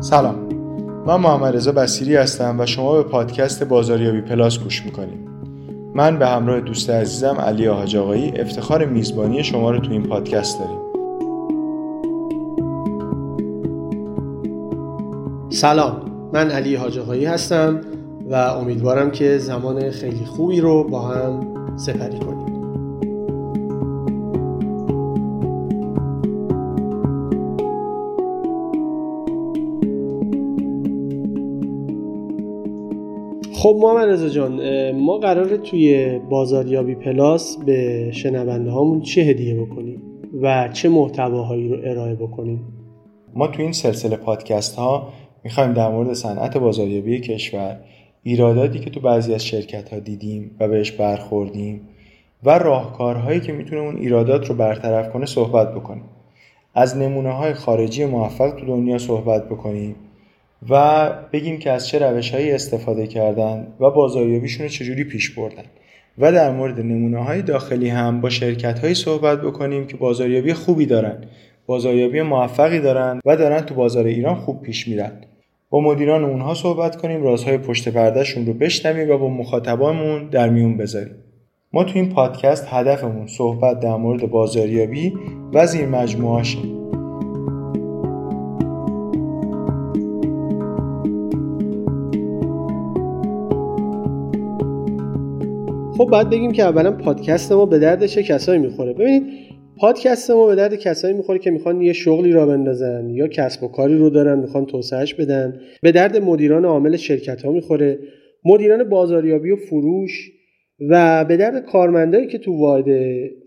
سلام. من محمد رضا بسیری هستم و شما به پادکست بازاریابی پلاس گوش می‌کنید. من به همراه دوست عزیزم علی آهاج افتخار میزبانی شما رو تو این پادکست داریم. سلام. من علی حاج آقایی هستم و امیدوارم که زمان خیلی خوبی رو با هم سپری کنیم. خب محمد رضا جان ما قراره توی بازاریابی پلاس به شنونده هامون چه هدیه بکنیم و چه محتواهایی رو ارائه بکنیم؟ ما تو این سلسله پادکست ها می‌خوایم در مورد صنعت بازاریابی کشور ایراداتی که تو بعضی از شرکت ها دیدیم و بهش برخوردیم و راهکارهایی که می‌تونه اون ایرادات رو برطرف کنه صحبت بکنیم. از نمونه های خارجی موفق تو دنیا صحبت بکنیم. و بگیم که از چه روش هایی استفاده کردن و بازاریابیشون رو چجوری پیش بردن. و در مورد نمونه های داخلی هم با شرکت هایی صحبت بکنیم که بازاریابی خوبی دارن بازاریابی موفقی دارن و دارن تو بازار ایران خوب پیش میرن. با مدیران اونها صحبت کنیم رازهای پشت پردهشون رو بشنویم و با مخاطبامون در میون بذاریم. ما تو این پادکست هدفمون صحبت در مورد بازاریابی و زیر مجموعاشه خب باید بگیم که اولا پادکست ما به درد چه کسایی می‌خوره؟ ببینید پادکست ما به درد کسایی می‌خوره که می‌خوان یه شغلی را بندازن یا کسب و کاری رو دارن می‌خوان توسعهش بدن. به درد مدیران عامل شرکت ها می‌خوره. مدیران بازاریابی و فروش و به درد کارمندایی که تو واحد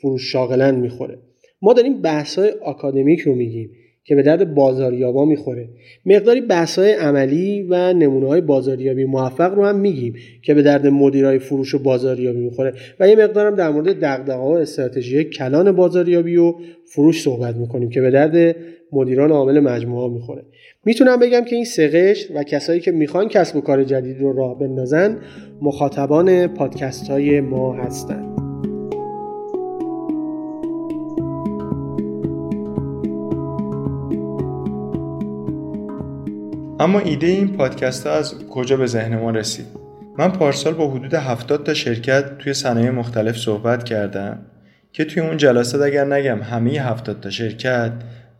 فروش شاغلن می‌خوره. ما داریم بحث های آکادمیک رو میگیم. که به درد بازاریابا می‌خوره. مقداری بحث‌های عملی و نمونه های بازاریابی موفق رو هم میگیم که به درد مدیرای فروش و بازاریابی می‌خوره و یه مقدارم در مورد دغدغه و استراتژی کلان بازاریابی و فروش صحبت می‌کنیم که به درد مدیران عامل مجموعه می‌خوره. می‌تونم بگم که این سه و کسایی که می‌خوان کسب و کار جدید رو راه بندازن مخاطبان پادکست های ما هستند اما ایده این پادکست ها از کجا به ذهن ما رسید؟ من پارسال با حدود 70 تا شرکت توی صنایع مختلف صحبت کردم که توی اون جلسات اگر نگم همه 70 تا شرکت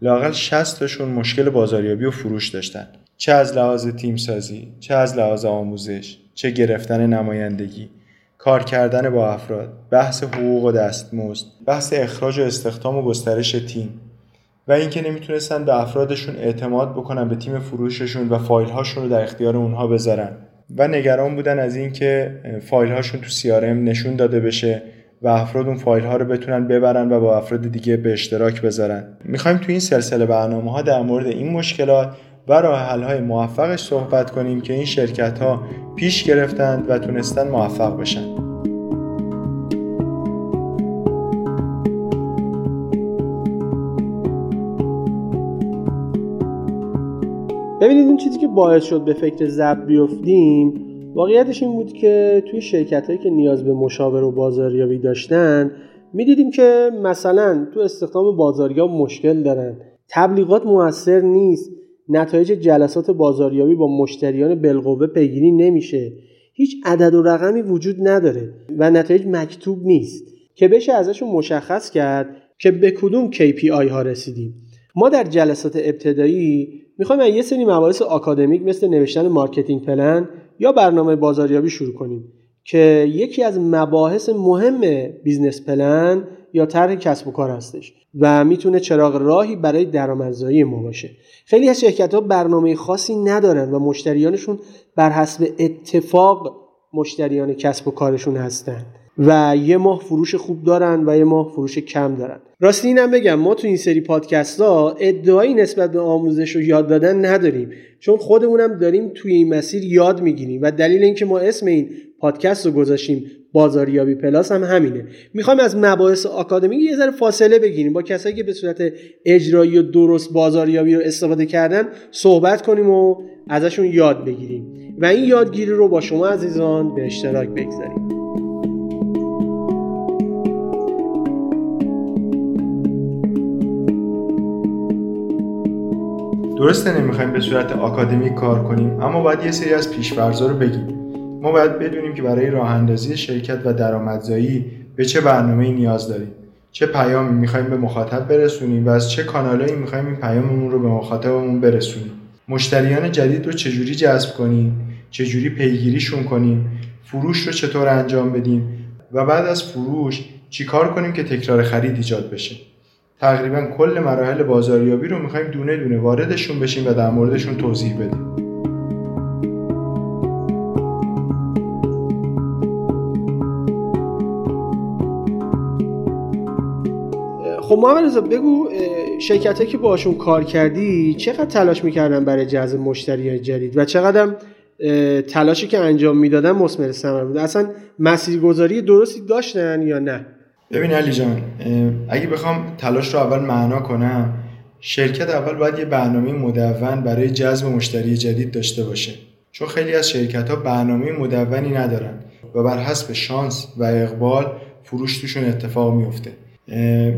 لاقل 60 تاشون مشکل بازاریابی و فروش داشتن. چه از لحاظ تیم سازی چه از لحاظ آموزش چه گرفتن نمایندگی کار کردن با افراد بحث حقوق و دستمزد بحث اخراج و استخدام و گسترش تیم. و اینکه نمی‌تونستن به افرادشون اعتماد بکنن به تیم فروششون و فایل هاشون رو در اختیار اونها بذارن. و نگران بودن از اینکه فایل هاشون تو CRM نشون داده بشه و افراد اون فایل ها رو بتونن ببرن و با افراد دیگه به اشتراک بذارن. می‌خوایم تو این سلسله برنامه ها در مورد این مشکلات و راه حل های موفقش صحبت کنیم که این شرکت ها پیش گرفتند و تونستن موفق بشن. ببینید این چیزی که باعث شد به فکر ضبط بیفتیم واقعیتش این بود که توی شرکت هایی که نیاز به مشاور و بازاریابی داشتن می‌دیدیم که مثلا تو استخدام بازاریاب مشکل دارن. تبلیغات موثر نیست. نتایج جلسات بازاریابی با مشتریان بالقوه پیگیری نمیشه. هیچ عدد و رقمی وجود نداره و نتایج مکتوب نیست. که بشه ازشون مشخص کرد که به کدوم KPI ها رسیدیم. ما در جلسات ابتدایی می‌خوایم یه سری مباحث آکادمیک مثل نوشتن marketing plan یا برنامه بازاریابی شروع کنیم که یکی از مباحث مهم business plan یا طرح کسب و کار هستش و می‌تونه چراغ راهی برای درآمدزایی ما باشه. خیلی از شرکت ها برنامه خاصی ندارن و مشتریانشون بر حسب اتفاق مشتریان کسب و کارشون هستن. و یه ماه فروش خوب دارن و یه ماه فروش کم دارن. راستی اینم بگم ما تو این سری پادکست ها ادعایی نسبت به آموزش و یاد دادن نداریم. چون خودمونم داریم توی این مسیر یاد می‌گیریم و دلیل اینکه ما اسم این پادکست رو گذاشتیم بازاریابی پلاس هم همینه. می‌خوایم از مباحث آکادمی یه ذره فاصله بگیریم. با کسایی که به صورت اجرایی و درست بازاریابی رو استفاده کردن صحبت کنیم و ازشون یاد بگیریم. و این یادگیری رو با شما عزیزان به اشتراک بگذاریم. درسته نمی‌خوایم به صورت آکادمیک کار کنیم اما باید یه سری از پیشفرضا رو بگیم. ما باید بدونیم که برای راه اندازی شرکت و درآمدزایی به چه برنامه‌ای نیاز داریم. چه پیامی می‌خوایم به مخاطب برسونیم و از چه کانالایی می‌خوایم این پیاممون رو به مخاطبمون برسونیم. مشتریان جدید رو چجوری جذب کنیم؟ چجوری پیگیریشون کنیم؟ فروش رو چطور انجام بدیم؟ و بعد از فروش چیکار کنیم که تکرار خرید ایجاد بشه؟ تقریبا کل مراحل بازاریابی رو می‌خوایم دونه دونه واردشون بشیم و در موردشون توضیح بدیم. خب محمد بگو شرکت که باشون کار کردی چقدر تلاش می‌کردن برای جذب مشتری جدید؟ و چقدر تلاشی که انجام می‌دادن مسمر ثمر بود؟ اصلا مسیرگذاری درستی داشتن یا نه؟ ببین علی جان اگه بخوام تلاش رو اول معنا کنم شرکت اول باید یه برنامه مدون برای جذب مشتری جدید داشته باشه. چون خیلی از شرکت ها برنامه مدونی ندارن و بر حسب شانس و اقبال فروش توشون اتفاق میفته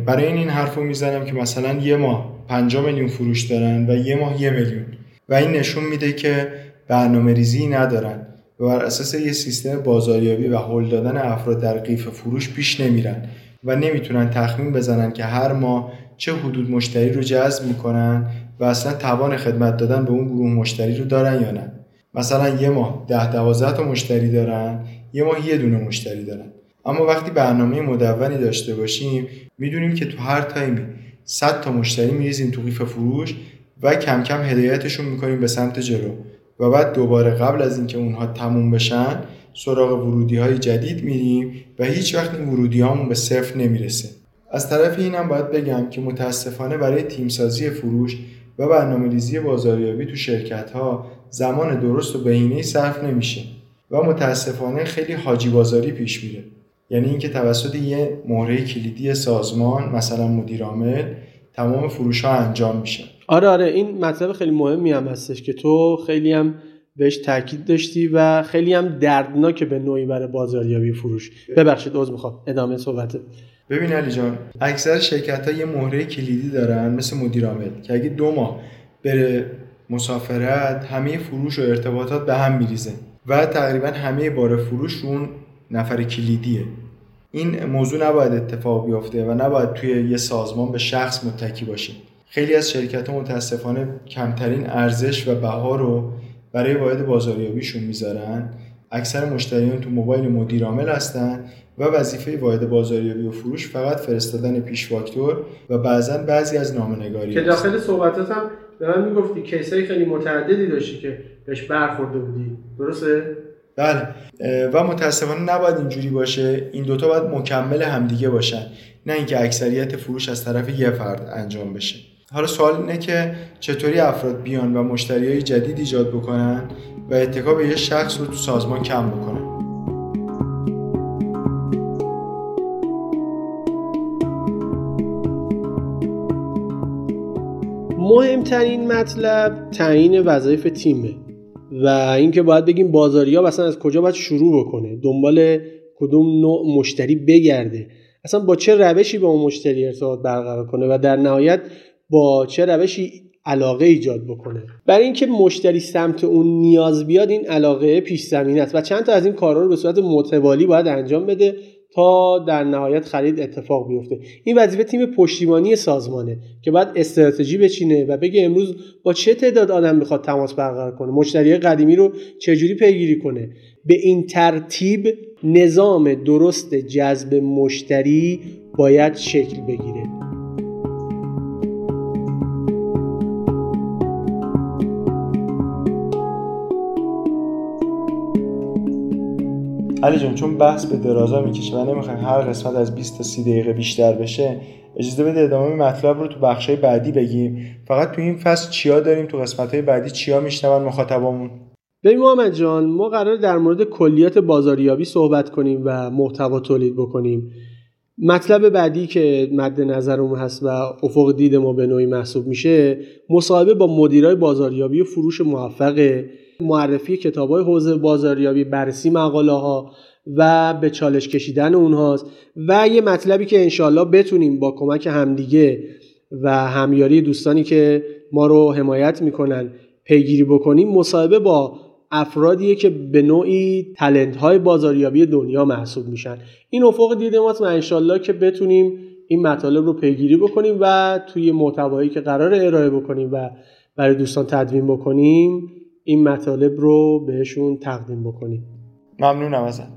برای این این حرف رو می‌زنم که مثلا یه ماه 5 میلیون فروش دارن و یه ماه یه میلیون. و این نشون میده که برنامه ریزی ندارن. و بر اساس یه سیستم بازاریابی و هل دادن افراد در قیف فروش پیش نمیرن و نمی‌تونن تخمین بزنن که هر ماه چه حدود مشتری رو جذب می‌کنن و اصلا توان خدمت دادن به اون گروه مشتری رو دارن یا نه. مثلا یه ماه ده دوازده تا مشتری دارن یه ماه یه دونه مشتری دارن. اما وقتی برنامه مدونی داشته باشیم می‌دونیم که تو هر تایمی 100 تا مشتری میریزیم تو قیف فروش و کم کم هدایتشون می‌کنیم به سمت جلو. و بعد دوباره قبل از اینکه اونها تموم بشن سراغ ورودی های جدید میریم و هیچ وقت این ورودی هامون به صفر نمی‌رسه. از طرف اینم باید بگم که متاسفانه برای تیمسازی فروش و برنامه ریزی بازاریابی تو شرکت ها زمان درست و بهینه صرف نمیشه و متاسفانه خیلی حاجی بازاری پیش میره. یعنی اینکه توسط یه مهره کلیدی سازمان مثلا مدیر عامل تمام فروش ها انجام میشه. آره آره این مطلب خیلی مهمی هم هستش که تو خیلی هم بهش تاکید داشتی و خیلی هم دردناک به نوعی برای بازاریابی فروش. ببخشید عذر می‌خوام. ادامه صحبت. ببین علی جان اکثر شرکت ها یه مهره کلیدی دارن مثل مدیر عامل که اگه دو ماه بره مسافرت همه فروش و ارتباطات به هم میریزه و تقریبا همه بار فروش رو نفر کلیدیه. این موضوع نباید اتفاق بیفته و نباید توی یه سازمان به شخص متکی باشه خیلی از شرکت ها متاسفانه کمترین ارزش و بها رو برای واحد بازاریابیشون می‌ذارن. اکثر مشتریان تو موبایل مدیر عامل هستن و وظیفه واحد بازاریابی و فروش فقط فرستادن پیش فاکتور و بعضا بعضی از نامنگاری که داخل صحبتات هم به من می‌گفتی کیسای خیلی متعددی داشتی که بهش برخورده بودی. درسته؟ بله. و متاسفانه نباید اینجوری باشه. این دوتا باید مکمل همدیگه باشن. نه اینکه اکثریت فروش از طرف یه فرد انجام بشه. حالا سوال اینه که چطوری افراد بیان و مشتری های جدید ایجاد بکنن و اتکا به یه شخص رو تو سازمان کم بکنن؟ مهمترین مطلب تعیین وظایف تیمه و اینکه باید بگیم بازاریا مثلا از کجا باید شروع بکنه دنبال کدوم نوع مشتری بگرده. اصلا با چه روشی به اون مشتری ارتباط برقرار کنه و در نهایت با چه روشی علاقه ایجاد بکنه. برای اینکه مشتری سمت اون نیاز بیاد این علاقه پیش زمین است و چند تا از این کارا رو به صورت متوالی باید انجام بده تا در نهایت خرید اتفاق بیفته. این وظیفه تیم پشتیبانی سازمانه که باید استراتژی بچینه و بگه امروز با چه تعداد آدم می‌خواد تماس برقرار کنه مشتری قدیمی رو چجوری پیگیری کنه. به این ترتیب نظام درست جذب مشتری باید شکل بگیره. علی جان چون بحث به درازا می‌کشه و نمی‌خوایم هر قسمت از 20 تا 30 دقیقه بیشتر بشه اجازه بده ادامه مطلب رو تو بخشای بعدی بگیم. فقط تو این فصل چیا داریم؟ تو قسمت های بعدی چیا میشنون مخاطبامون ببین محمد جان ما قرار در مورد کلیات بازاریابی صحبت کنیم و محتوا تولید بکنیم. مطلب بعدی که مد نظرمون هست و افق دید ما به نوعی محسوب میشه مصاحبه با مدیرای بازاریابی و فروش موفق معرفی کتاب های حوزه بازاریابی بررسی مقاله ها و به چالش کشیدن اونهاست و یه مطلبی که انشالله بتونیم با کمک همدیگه و همیاری دوستانی که ما رو حمایت می‌کنن پیگیری بکنیم مصاحبه با افرادیه که به نوعی تلنت های بازاریابی دنیا محسوب میشن. این افق دید ماست و انشالله که بتونیم این مطالب رو پیگیری بکنیم و توی محتوایی که قرار ارائه بکنیم و برای دوستان تدوین بکنیم این مطالب رو بهشون تقدیم بکنیم. ممنونم ازت.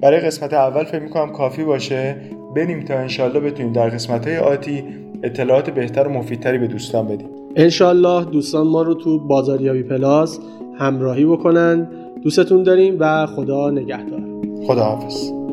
برای قسمت اول فکر می‌کنم کافی باشه بریم تا انشالله بتونیم در قسمت های آتی اطلاعات بهتر و مفیدتری به دوستان بدیم. انشالله دوستان ما رو تو بازاریابی پلاس همراهی بکنن. دوستتون داریم و خدا نگهدار. خدا حافظ